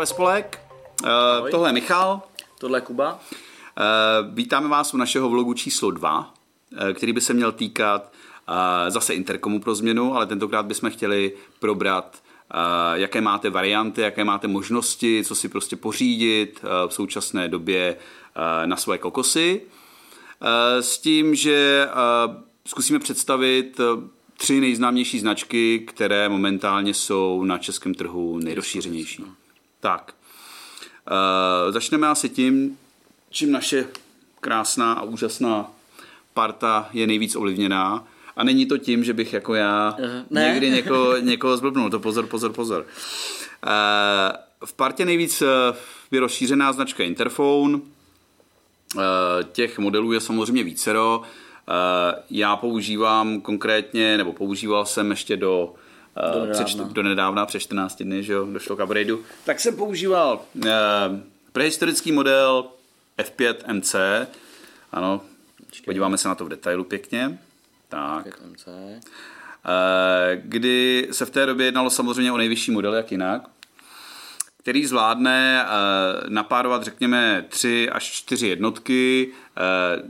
ve spolek. Uh, tohle je Michal. Tohle je Kuba. Uh, vítáme vás u našeho vlogu číslo 2, uh, který by se měl týkat zase Interkomu pro změnu, ale tentokrát bychom chtěli probrat jaké máte varianty, jaké máte možnosti, co si prostě pořídit v současné době na svoje kokosy. S tím, že zkusíme představit tři nejznámější značky, které momentálně jsou na českém trhu nejrozšířenější. Tak, uh, začneme asi tím, čím naše krásná a úžasná parta je nejvíc ovlivněná. A není to tím, že bych jako já uh, ne. někdy někoho, někoho zblbnul. To pozor, pozor, pozor. Uh, v partě nejvíc je rozšířená značka Interphone. Uh, těch modelů je samozřejmě vícero. Eh, já používám konkrétně, nebo používal jsem ještě do eh, do nedávna. Před, do nedávna, před 14 dny, že jo, došlo k upgradeu, tak jsem používal uh, prehistorický model F5 MC, ano, Počkej. podíváme se na to v detailu pěkně. Tak. MC. Uh, kdy se v té době jednalo samozřejmě o nejvyšší model, jak jinak, který zvládne uh, napárovat, řekněme, tři až čtyři jednotky, uh,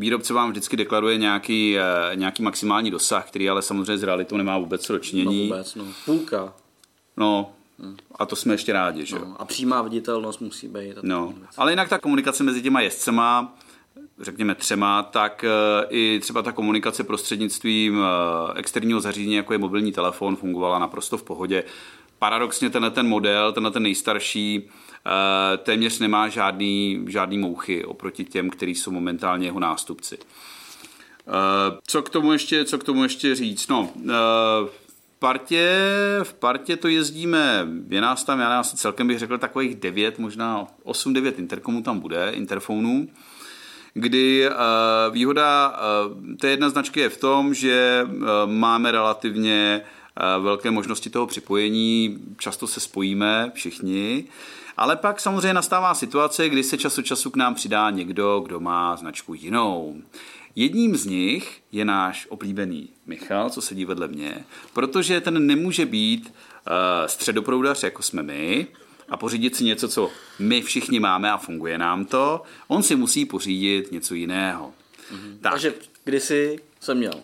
výrobce vám vždycky deklaruje nějaký, eh, nějaký maximální dosah, který ale samozřejmě s realitou nemá vůbec co dočinění. No vůbec, no. Půlka. No, a to jsme ještě rádi, že no, A přímá viditelnost musí být. No, ale jinak ta komunikace mezi těma jezdcema, řekněme třema, tak eh, i třeba ta komunikace prostřednictvím eh, externího zařízení, jako je mobilní telefon, fungovala naprosto v pohodě. Paradoxně tenhle ten model, tenhle ten nejstarší, téměř nemá žádný, žádný mouchy oproti těm, který jsou momentálně jeho nástupci. Eh, co k tomu ještě, co k tomu ještě říct? No, eh, v partě, v partě to jezdíme, je nás tam, já asi celkem bych řekl takových 9, možná 8-9 interkomů tam bude, interfonů, kdy výhoda té jedna značky je v tom, že máme relativně velké možnosti toho připojení, často se spojíme všichni, ale pak samozřejmě nastává situace, kdy se čas od času k nám přidá někdo, kdo má značku jinou. Jedním z nich je náš oblíbený Michal, co sedí vedle mě, protože ten nemůže být uh, středoproudař, jako jsme my, a pořídit si něco, co my všichni máme a funguje nám to. On si musí pořídit něco jiného. Mm-hmm. Tak. Takže kdysi jsem měl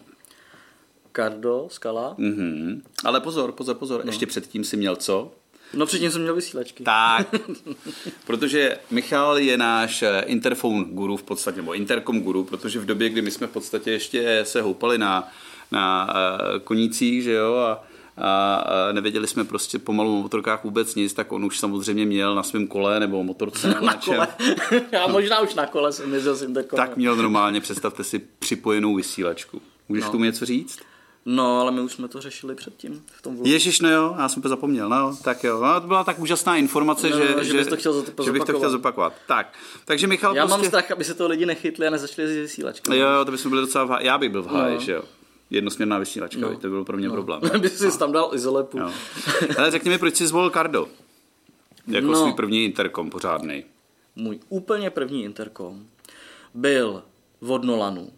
Cardo, skala. Mm-hmm. Ale pozor, pozor, pozor, no. ještě předtím si měl co? No předtím jsem měl vysílačky. Tak, protože Michal je náš eh, interphone guru v podstatě, nebo intercom guru, protože v době, kdy my jsme v podstatě ještě se houpali na, na uh, konících, že jo, a, a, nevěděli jsme prostě pomalu o motorkách vůbec nic, tak on už samozřejmě měl na svém kole nebo motorce nebo na, na kole. Já možná už na kole jsem jezdil s. Tak měl normálně, představte si, připojenou vysílačku. Můžeš no. tomu něco říct? No, ale my už jsme to řešili předtím v tom vlogu. Ježiš, no jo, já jsem to zapomněl, no, tak jo. No, to byla tak úžasná informace, no, že, že, že, bys to chtěl zopakovat. že bych to chtěl zopakovat. Tak, takže Michal Já prostě... mám strach, aby se to lidi nechytli a nezačali z vysílačky. Jo, jo, to bychom byli docela v... Já bych byl v háji, no. že jo. Jednosměrná vysílačka, no. to byl pro mě no. problém. by si no. tam dal izolepu. No. Ale řekni mi, proč jsi zvolil Cardo? Jako no. svůj první interkom pořádný. Můj úplně první interkom byl od Nolanu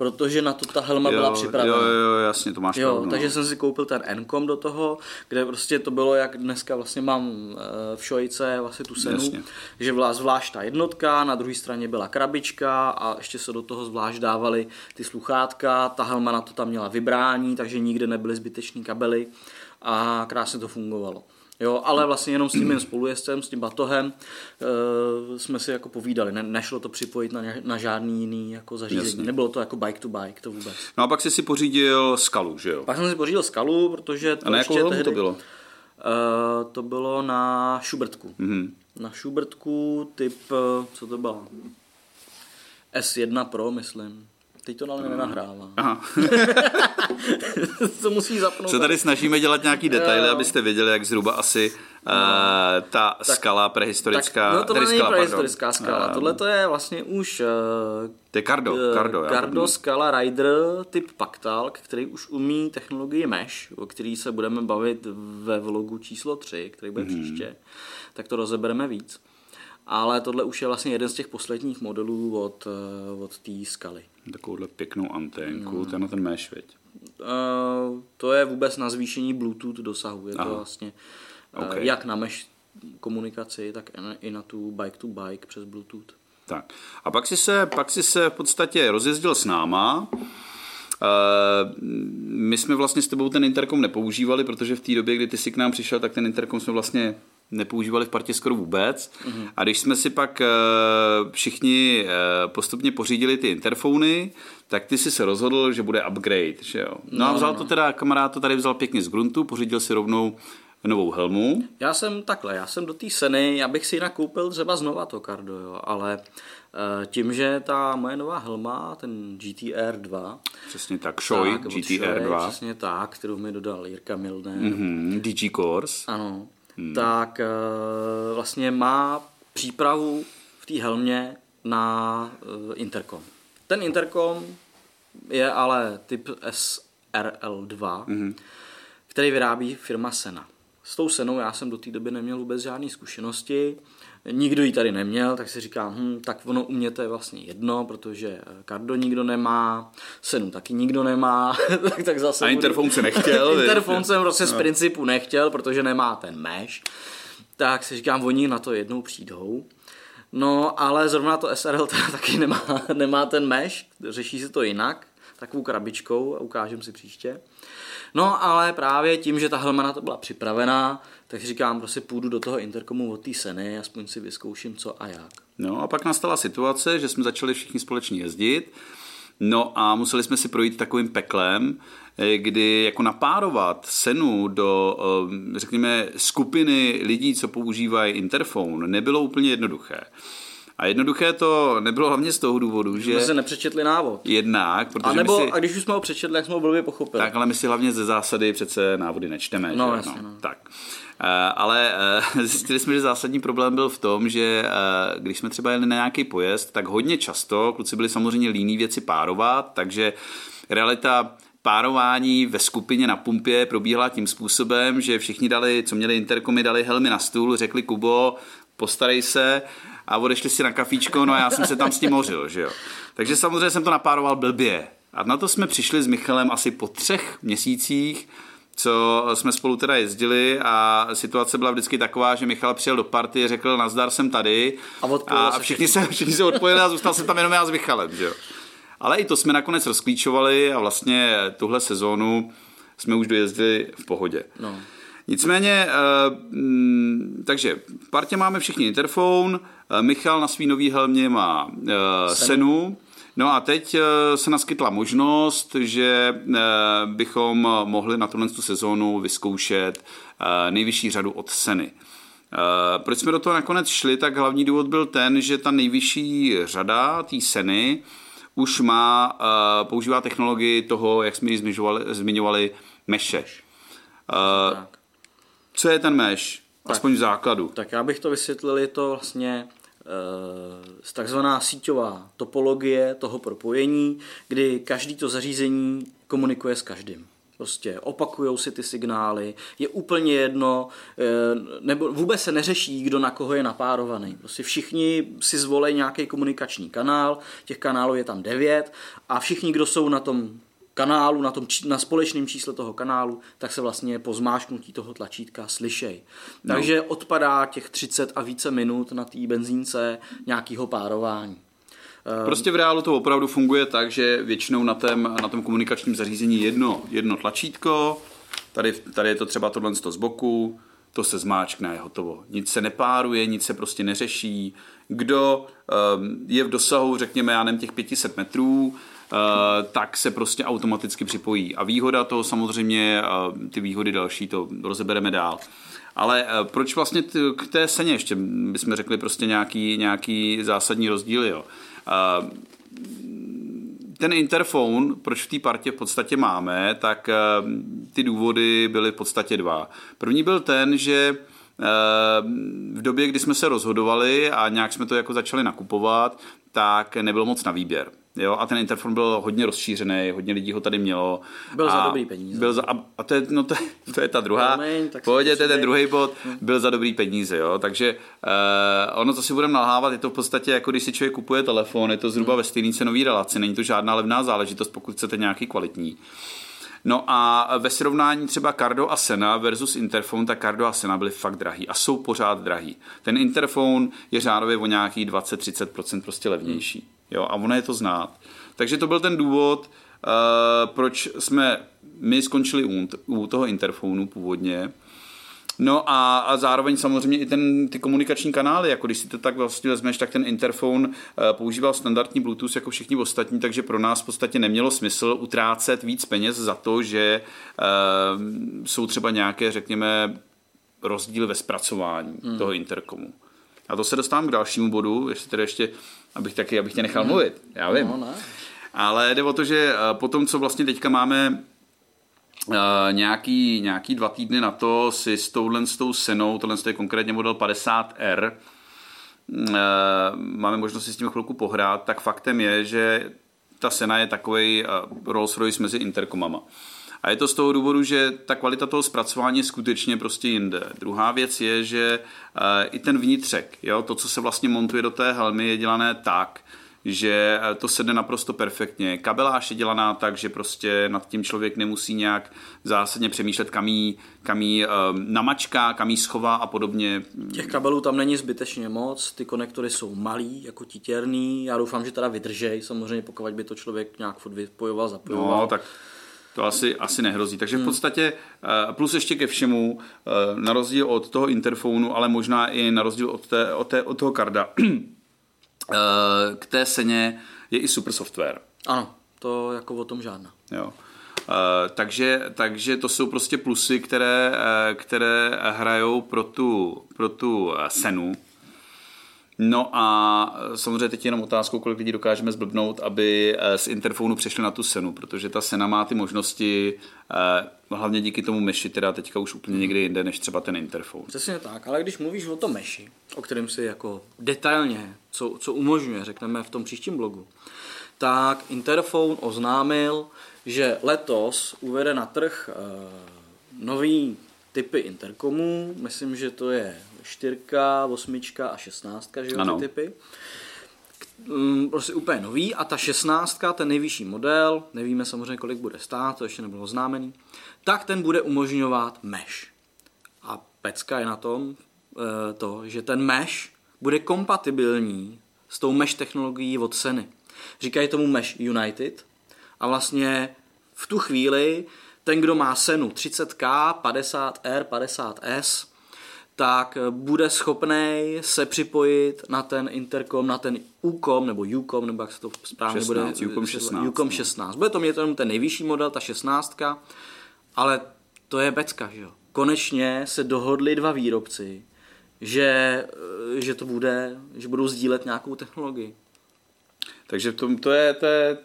protože na to ta helma jo, byla připravena. Jo, jo, jasně, to máš jo, pravdu. No. Takže jsem si koupil ten Encom do toho, kde prostě to bylo, jak dneska vlastně mám eh, v šojce vlastně tu senu, jasně. že byla zvlášť ta jednotka, na druhé straně byla krabička a ještě se do toho zvlášť dávaly ty sluchátka, ta helma na to tam měla vybrání, takže nikde nebyly zbytečný kabely a krásně to fungovalo. Jo, ale vlastně jenom s tím mým spolujezdcem, s tím batohem, e, jsme si jako povídali. Ne, nešlo to připojit na, na žádný jiný jako zařízení. Jasně. Nebylo to jako bike to bike, to vůbec. No a pak jsi si pořídil skalu, že jo? Pak jsem si pořídil skalu, protože to a na jakou tehdy, to bylo? E, to bylo na Schubertku. Mm-hmm. Na Schubertku typ, eh, co to bylo? S1 Pro, myslím. Teď to ale nenahrává. Aha. to musí zapnout. Se tady snažíme dělat nějaký detaily, jo. abyste věděli, jak zhruba asi no. uh, ta tak, skala prehistorická... Tak, no to není skala, prehistorická pardon. skala. Uh, Tohle to je vlastně už... Uh, to je Cardo. Uh, Cardo, Cardo Skala Rider typ Pactal, který už umí technologii Mesh, o který se budeme bavit ve vlogu číslo 3, který bude mm. příště. Tak to rozebereme víc ale tohle už je vlastně jeden z těch posledních modelů od, eh, od té skaly. Takovouhle pěknou anténku, no. ten ten mesh, veď? Uh, to je vůbec na zvýšení Bluetooth dosahu, je Aha. to vlastně okay. jak na mesh komunikaci, tak i na tu bike-to-bike přes Bluetooth. Tak. A pak si, se, pak si se v podstatě rozjezdil s náma. My jsme vlastně s tebou ten interkom nepoužívali, protože v té době, kdy ty si k nám přišel, tak ten interkom jsme vlastně nepoužívali v partě skoro vůbec. Mm-hmm. A když jsme si pak všichni postupně pořídili ty interfony, tak ty si se rozhodl, že bude upgrade, že jo? No, no a vzal no. to teda, kamarád to tady vzal pěkně z gruntu, pořídil si rovnou novou helmu. Já jsem takhle, já jsem do té seny, já bych si ji nakoupil třeba znova to kardo, jo, ale uh, tím, že ta moje nová helma, ten GTR 2. Přesně tak, Shoei GTR 2. Přesně tak, kterou mi dodal Jirka Milner. Mm-hmm, DG Course. Ano, hmm. tak uh, vlastně má přípravu v té helmě na uh, interkom. Ten interkom je ale typ SRL2, mm-hmm. který vyrábí firma Sena. S tou senou já jsem do té doby neměl vůbec žádné zkušenosti, nikdo ji tady neměl, tak si říkám, hm, tak ono u mě to je vlastně jedno, protože kardo nikdo nemá, senu taky nikdo nemá, tak, tak zase... A interfon se nechtěl. interfon jsem prostě z no. principu nechtěl, protože nemá ten mesh, tak si říkám, oni na to jednou přijdou. No, ale zrovna to SRL taky nemá, nemá ten mesh, řeší se to jinak, takovou krabičkou a ukážem si příště. No ale právě tím, že ta helma na to byla připravená, tak říkám, prostě půjdu do toho interkomu od té seny, aspoň si vyzkouším co a jak. No a pak nastala situace, že jsme začali všichni společně jezdit, no a museli jsme si projít takovým peklem, eh, kdy jako napárovat senu do, eh, řekněme, skupiny lidí, co používají interfon, nebylo úplně jednoduché. A jednoduché to nebylo hlavně z toho důvodu, že... Jsme se nepřečetli návod. Jednak, protože a nebo, si... a když už jsme ho přečetli, jak jsme ho blbě pochopili. Tak, ale my si hlavně ze zásady přece návody nečteme. No, že? jasně, no. Tak. Uh, ale uh, zjistili jsme, že zásadní problém byl v tom, že uh, když jsme třeba jeli na nějaký pojezd, tak hodně často kluci byli samozřejmě líní věci párovat, takže realita párování ve skupině na pumpě probíhala tím způsobem, že všichni dali, co měli interkomy, dali helmy na stůl, řekli Kubo, postarej se a odešli si na kafíčko, no a já jsem se tam s tím mořil, že jo. Takže samozřejmě jsem to napároval blbě. A na to jsme přišli s Michalem asi po třech měsících, co jsme spolu teda jezdili a situace byla vždycky taková, že Michal přijel do party, řekl nazdar jsem tady a, a všichni, se, všichni se odpojili a zůstal jsem tam jenom já s Michalem, že jo. Ale i to jsme nakonec rozklíčovali a vlastně tuhle sezónu jsme už dojezdili v pohodě. No. Nicméně, uh, takže v partě máme všichni interfon, uh, Michal na svý nový helmě má uh, senu. senu. No a teď se naskytla možnost, že bychom mohli na tuhle sezónu vyzkoušet nejvyšší řadu od Seny. Proč jsme do toho nakonec šli, tak hlavní důvod byl ten, že ta nejvyšší řada té Seny už má, používá technologii toho, jak jsme ji zmiňovali, zmiňovali meše. Tak. Co je ten mesh? Tak, Aspoň v základu. Tak já bych to vysvětlil, je to vlastně e, takzvaná síťová topologie toho propojení, kdy každý to zařízení komunikuje s každým. Prostě opakujou si ty signály, je úplně jedno, e, nebo vůbec se neřeší, kdo na koho je napárovaný. Prostě všichni si zvolí nějaký komunikační kanál, těch kanálů je tam devět a všichni, kdo jsou na tom kanálu, na, tom, na společném čísle toho kanálu, tak se vlastně po zmášknutí toho tlačítka slyšej. No. Takže odpadá těch 30 a více minut na té benzínce nějakého párování. Ehm, prostě v reálu to opravdu funguje tak, že většinou na, tém, na tom komunikačním zařízení jedno, jedno tlačítko, tady, tady je to třeba tohle z boku, to se zmáčkne, je hotovo. Nic se nepáruje, nic se prostě neřeší. Kdo um, je v dosahu, řekněme, já nevím, těch 500 metrů, tak se prostě automaticky připojí. A výhoda toho samozřejmě, ty výhody další, to rozebereme dál. Ale eh, proč vlastně k té seně ještě bychom řekli prostě nějaký, nějaký zásadní rozdíl, jo? Eh, ten interfon, proč v té partě v podstatě máme, tak ty důvody byly v podstatě dva. První byl ten, že v době, kdy jsme se rozhodovali a nějak jsme to jako začali nakupovat, tak nebylo moc na výběr. Jo, a ten Interfon byl hodně rozšířený, hodně lidí ho tady mělo. Byl a za dobrý peníze. Byl za, a, a to, je, no to, to je ta druhá. Pohodě, to je ten druhý bod. Hm. Byl za dobrý peníze, jo. Takže uh, ono, co si budeme nalhávat, je to v podstatě jako když si člověk kupuje telefon, je to zhruba hmm. ve stejné cenové relaci, není to žádná levná záležitost, pokud chcete nějaký kvalitní. No a ve srovnání třeba Cardo a Sena versus Interphone, tak Cardo a Sena byly fakt drahý a jsou pořád drahý. Ten Interphone je řádově o nějaký 20-30% prostě levnější. Jo, a ono je to znát. Takže to byl ten důvod, uh, proč jsme my skončili u, u toho Interphoneu původně. No a, a zároveň samozřejmě i ten, ty komunikační kanály, jako když si to tak vlastně vezmeš, tak ten interfon uh, používal standardní Bluetooth jako všichni ostatní, takže pro nás v podstatě nemělo smysl utrácet víc peněz za to, že uh, jsou třeba nějaké, řekněme, rozdíly ve zpracování hmm. toho interkomu. A to se dostávám k dalšímu bodu, jestli tedy ještě, abych taky, abych tě nechal hmm. mluvit, já vím. No, ne. Ale jde o to, že po tom, co vlastně teďka máme nějaký, nějaký dva týdny na to si s touhle s tou senou, tohle je konkrétně model 50R, uh, máme možnost si s tím chvilku pohrát, tak faktem je, že ta sena je takový uh, Rolls Royce mezi interkomama. A je to z toho důvodu, že ta kvalita toho zpracování je skutečně prostě jinde. Druhá věc je, že i ten vnitřek, jo, to, co se vlastně montuje do té helmy, je dělané tak, že eh, to sedne naprosto perfektně. Kabeláž je dělaná tak, že prostě nad tím člověk nemusí nějak zásadně přemýšlet, kam jí, kam jí um, namačká, kam jí schová a podobně. Těch kabelů tam není zbytečně moc, ty konektory jsou malý, jako titěrný, já doufám, že teda vydržej, samozřejmě pokud by to člověk nějak furt vypojoval, zapojoval. No, tak to asi, asi nehrozí. Takže v hmm. podstatě eh, plus ještě ke všemu, na rozdíl od toho interfonu, ale možná i na rozdíl od, té, od, té, od toho karda, Eh, k té seně je i super software. Ano, to jako o tom žádná. Jo. Uh, takže, takže to jsou prostě plusy, které, uh, které hrajou pro tu, pro tu senu. No a samozřejmě teď jenom otázkou, kolik lidí dokážeme zblbnout, aby z interfonu přešli na tu senu, protože ta sena má ty možnosti, hlavně díky tomu meši, teda teďka už úplně někde jinde, než třeba ten interfon. Přesně tak, ale když mluvíš o tom meši, o kterém si jako detailně, co, co umožňuje, řekneme v tom příštím blogu, tak Interphone oznámil, že letos uvede na trh nový typy interkomů, myslím, že to je 4, 8 a 16, že jo, ty typy. Um, prostě úplně nový a ta 16, ten nejvyšší model, nevíme samozřejmě, kolik bude stát, to ještě nebylo oznámený, tak ten bude umožňovat mesh. A pecka je na tom e, to, že ten mesh bude kompatibilní s tou mesh technologií od Seny. Říkají tomu Mesh United a vlastně v tu chvíli ten, kdo má Senu 30K, 50R, 50S, tak bude schopný se připojit na ten interkom, na ten UCOM, nebo UCOM, nebo jak se to správně 16, bude. UCOM 16. UCOM 16. Bude to mít jenom ten nejvyšší model, ta 16, ale to je becka, že jo. Konečně se dohodli dva výrobci, že, že to bude, že budou sdílet nějakou technologii. Takže to, to je, to je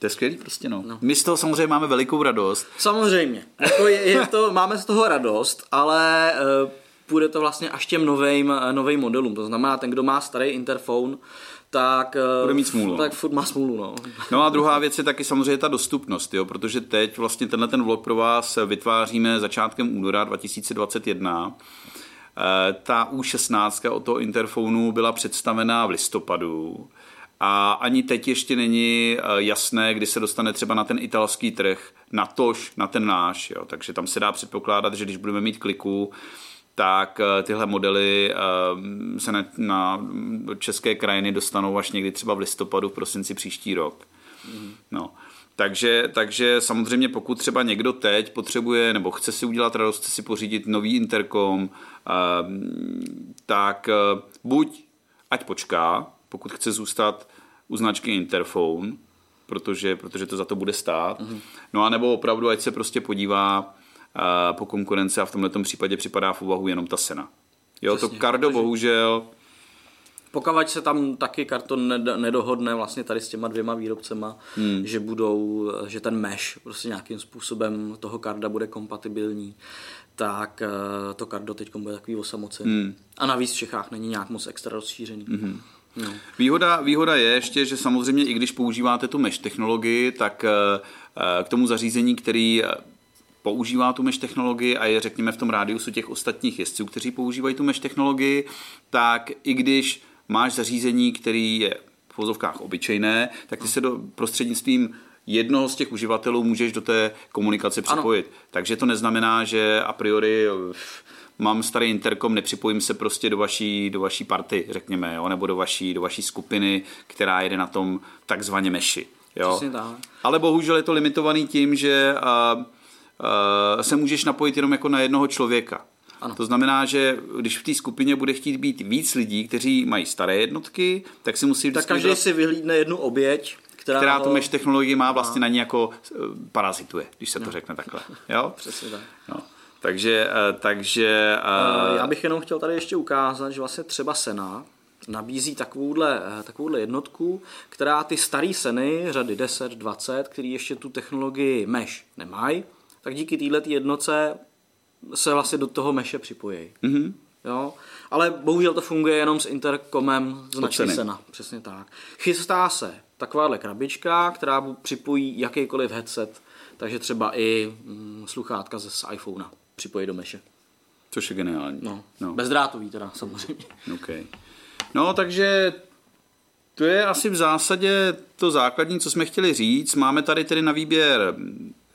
to je skvělý prostě, no. no. My z toho samozřejmě máme velikou radost. Samozřejmě. Jako je, je to, máme z toho radost, ale uh, půjde to vlastně až těm novým, novým modelům. To znamená, ten, kdo má starý interphone, tak, eh, bude mít smůlu. tak furt má smůlu. No. no a druhá věc je taky samozřejmě ta dostupnost, jo, protože teď vlastně tenhle ten vlog pro vás vytváříme začátkem února 2021. Eh, ta U16 od toho interfonu byla představená v listopadu a ani teď ještě není eh, jasné, kdy se dostane třeba na ten italský trh, na tož, na ten náš. Jo. Takže tam se dá předpokládat, že když budeme mít kliku, tak eh, tyhle modely eh, se na, na české krajiny dostanou až někdy třeba v listopadu, v prosinci příští rok. Mm. No. Takže, takže samozřejmě pokud třeba někdo teď potřebuje nebo chce si udělat radost, chce si pořídit nový interkom, tak buď ať počká, pokud chce zůstat u značky Interphone, protože, protože to za to bude stát. Mm-hmm. No a nebo opravdu, ať se prostě podívá uh, po konkurenci a v tomto případě připadá v úvahu jenom ta sena. Jo, Přesně, to kardo protože... bohužel pokud se tam taky karton nedohodne vlastně tady s těma dvěma výrobcema, hmm. že budou, že ten mesh prostě nějakým způsobem toho karda bude kompatibilní, tak eh, to kardo teď bude takový osamocený. Hmm. A navíc v Čechách není nějak moc extra rozšířený. Hmm. No. Výhoda, výhoda je ještě, že samozřejmě i když používáte tu mesh technologii, tak eh, eh, k tomu zařízení, který eh, používá tu mesh technologii a je řekněme v tom rádiusu těch ostatních jezdců, kteří používají tu mesh technologii, tak i když máš zařízení, který je v vozovkách obyčejné, tak ty se do prostřednictvím jednoho z těch uživatelů můžeš do té komunikace připojit. Ano. Takže to neznamená, že a priori mám starý interkom, nepřipojím se prostě do vaší, do vaší party, řekněme, jo, nebo do vaší, do vaší skupiny, která jede na tom takzvaně meši. Jo. Ale bohužel je to limitovaný tím, že uh, uh, se můžeš napojit jenom jako na jednoho člověka. Ano. To znamená, že když v té skupině bude chtít být víc lidí, kteří mají staré jednotky, tak si musí... Tak každý si vyhlídne jednu oběť, která, která ho... tu mesh technologii má vlastně na ní jako parazituje, když se to no. řekne takhle. Jo? Přesně tak. No. Takže, takže... Já bych jenom chtěl tady ještě ukázat, že vlastně třeba Sena nabízí takovouhle, takovouhle jednotku, která ty staré seny, řady 10, 20, který ještě tu technologii mesh nemají, tak díky této jednotce se vlastně do toho meše připojí. Mm-hmm. Jo? Ale bohužel to funguje jenom s interkomem značky Sena. Přesně tak. Chystá se takováhle krabička, která připojí jakýkoliv headset, takže třeba i mm, sluchátka ze z iPhonea připojí do meše. Což je geniální. No, no. Bezdrátový teda samozřejmě. Okay. No, takže to je asi v zásadě to základní, co jsme chtěli říct. Máme tady tedy na výběr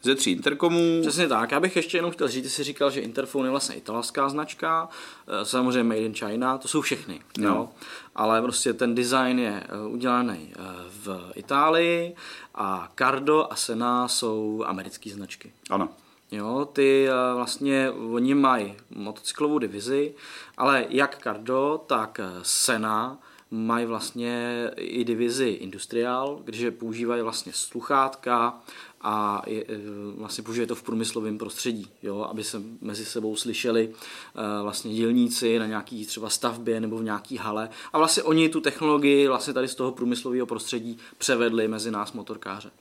ze tří interkomů. Přesně tak. Já bych ještě jenom chtěl říct, ty jsi říkal, že Interphone je vlastně italská značka, eh, samozřejmě Made in China, to jsou všechny. No. Jo? Ale prostě ten design je eh, udělaný eh, v Itálii a Cardo a Sena jsou americké značky. Ano. Jo, ty vlastně, oni mají motocyklovou divizi, ale jak Cardo, tak Sena mají vlastně i divizi Industrial, kde používají vlastně sluchátka a je, e, vlastně použije to v průmyslovém prostředí, jo, aby se mezi sebou slyšeli vlastně dělníci na nějaký třeba stavbě nebo v nějaký hale a vlastně oni tu technologii vlastně tady z toho průmyslového prostředí převedli mezi nás motorkáře.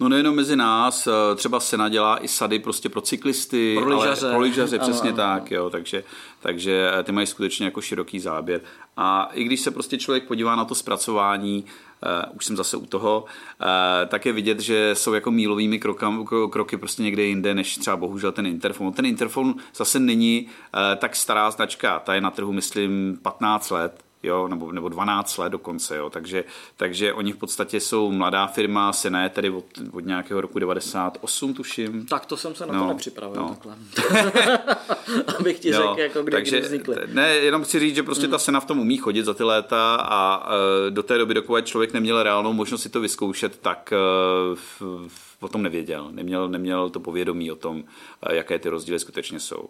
No nejenom mezi nás, eh, třeba se nadělá i sady prostě pro cyklisty, pro lyžaře, pro lyžaře přesně ano, tak, jo, takže, takže ty mají skutečně jako široký záběr. A i když se prostě člověk podívá na to zpracování, uh, už jsem zase u toho, uh, tak je vidět, že jsou jako mílovými krokam, kroky prostě někde jinde, než třeba bohužel ten Interfon. Ten Interfon zase není uh, tak stará značka, ta je na trhu, myslím, 15 let, jo, nebo, nebo 12 let dokonce, jo, takže, takže oni v podstatě jsou mladá firma, se ne tedy od, od nějakého roku 98, tuším. Tak to jsem se na no, to nepřipravil no. takhle. Abych ti řekl, jako kde, takže, kdy vznikly. Ne, jenom chci říct, že prostě mm. ta sena v tom umí chodit za ty léta a e, do té doby, dokud člověk neměl reálnou možnost si to vyzkoušet, tak e, v, v, o tom nevěděl. Neměl, neměl to povědomí o tom, e, jaké ty rozdíly skutečně jsou.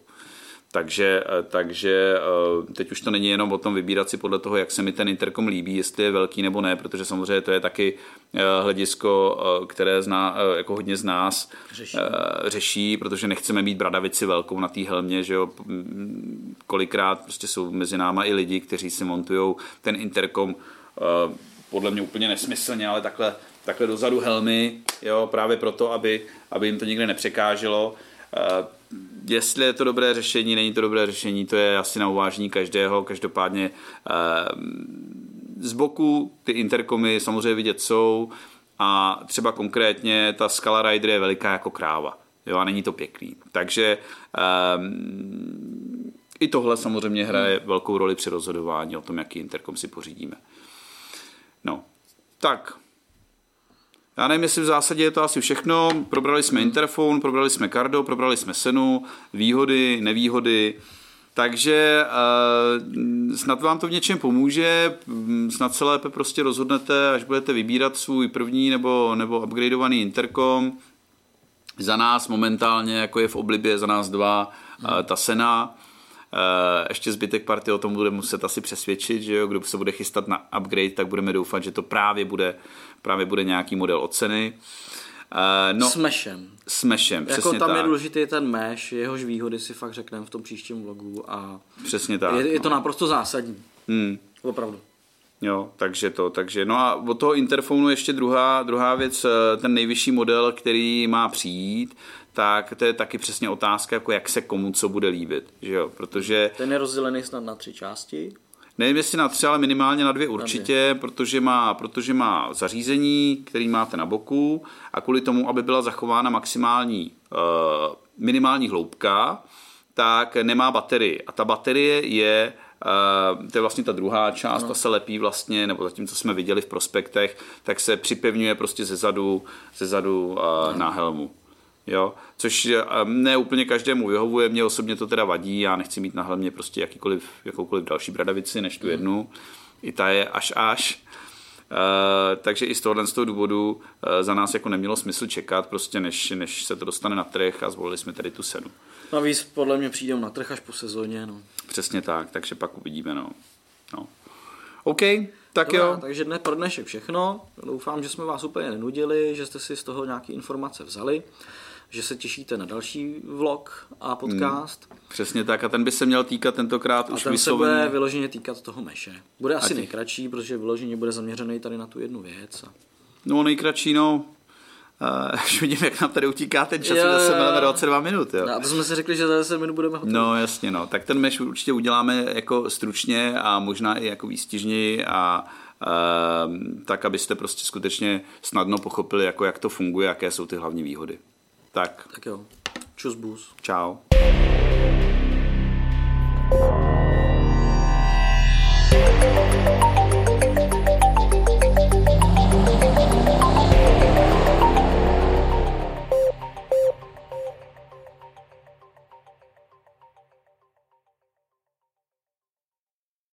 Takže, eh, takže eh, teď už to není jenom o tom vybírat si podle toho, jak se mi ten interkom líbí, jestli je velký nebo ne, protože samozřejmě to je taky eh, hledisko, které zná, jako hodně z nás řeší, řeší protože nechceme mít bradavici velkou na té helmě, že jo, kolikrát prostě jsou mezi náma i lidi, kteří si montují ten interkom podle mě úplně nesmyslně, ale takhle, takhle dozadu helmy, jo, právě proto, aby, aby jim to nikde nepřekáželo jestli je to dobré řešení, není to dobré řešení, to je asi na uvážení každého. Každopádně eh, z boku ty interkomy samozřejmě vidět jsou a třeba konkrétně ta Scala Rider je veliká jako kráva. Jo, a není to pěkný. Takže um, i tohle samozřejmě hraje velkou roli při rozhodování o tom, jaký interkom si pořídíme. No, tak, já nevím, jestli v zásadě je to asi všechno. Probrali jsme hmm. Interfon, probrali jsme Cardo, probrali jsme Senu, výhody, nevýhody. Takže uh, snad vám to v něčem pomůže, hm, snad se lépe prostě rozhodnete, až budete vybírat svůj první nebo, nebo upgradeovaný interkom. Za nás momentálně, jako je v oblibě, za nás dva, uh, ta Sena. Uh, ještě zbytek party o tom bude muset asi přesvědčit, že jo, kdo se bude chystat na upgrade, tak budeme doufat, že to právě bude právě bude nějaký model oceny. Uh, no, s meshem, jako tam tak. je důležitý ten mesh, jehož výhody si fakt řekneme v tom příštím vlogu a přesně tak. Je, je to no. naprosto zásadní. Hmm. Opravdu. Jo, takže to, takže no a od toho interfonu ještě druhá, druhá věc, eh, ten nejvyšší model, který má přijít, tak to je taky přesně otázka, jako jak se komu co bude líbit, že jo, protože... Ten je rozdělený snad na tři části nevím jestli na tři, ale minimálně na dvě určitě, na dvě. Protože, má, protože má zařízení, který máte na boku a kvůli tomu, aby byla zachována maximální uh, minimální hloubka, tak nemá baterii. A ta baterie je uh, to je vlastně ta druhá část, no. ta se lepí vlastně, nebo zatím, co jsme viděli v prospektech, tak se připevňuje prostě ze zadu, ze zadu uh, no. na helmu. Jo? Což ne úplně každému vyhovuje, mě osobně to teda vadí, já nechci mít na helmě prostě jakýkoliv, jakoukoliv další bradavici než tu mm. jednu. I ta je až až. Uh, takže i z tohohle z toho důvodu uh, za nás jako nemělo smysl čekat, prostě než, než se to dostane na trh a zvolili jsme tady tu senu. Navíc podle mě přijdou na trh až po sezóně. No. Přesně tak, takže pak uvidíme. No. No. OK, tak Dobrá, jo. Takže dne pro dnešek všechno. Doufám, že jsme vás úplně nenudili, že jste si z toho nějaké informace vzali že se těšíte na další vlog a podcast. Hmm, přesně tak a ten by se měl týkat tentokrát a už ten vysloveně... se bude vyloženě týkat toho meše. Bude asi těch... nejkratší, protože vyloženě bude zaměřený tady na tu jednu věc. A... No nejkratší, no. Uh, už vidím, jak nám tady utíká ten čas, že se máme 22 minut. Jo. No, a to jsme si řekli, že za 10 minut budeme hotovi. No jasně, no. Tak ten meš určitě uděláme jako stručně a možná i jako výstižněji a uh, tak, abyste prostě skutečně snadno pochopili, jako jak to funguje, jaké jsou ty hlavní výhody. Tak. Tak jo. Čus bus. Čau.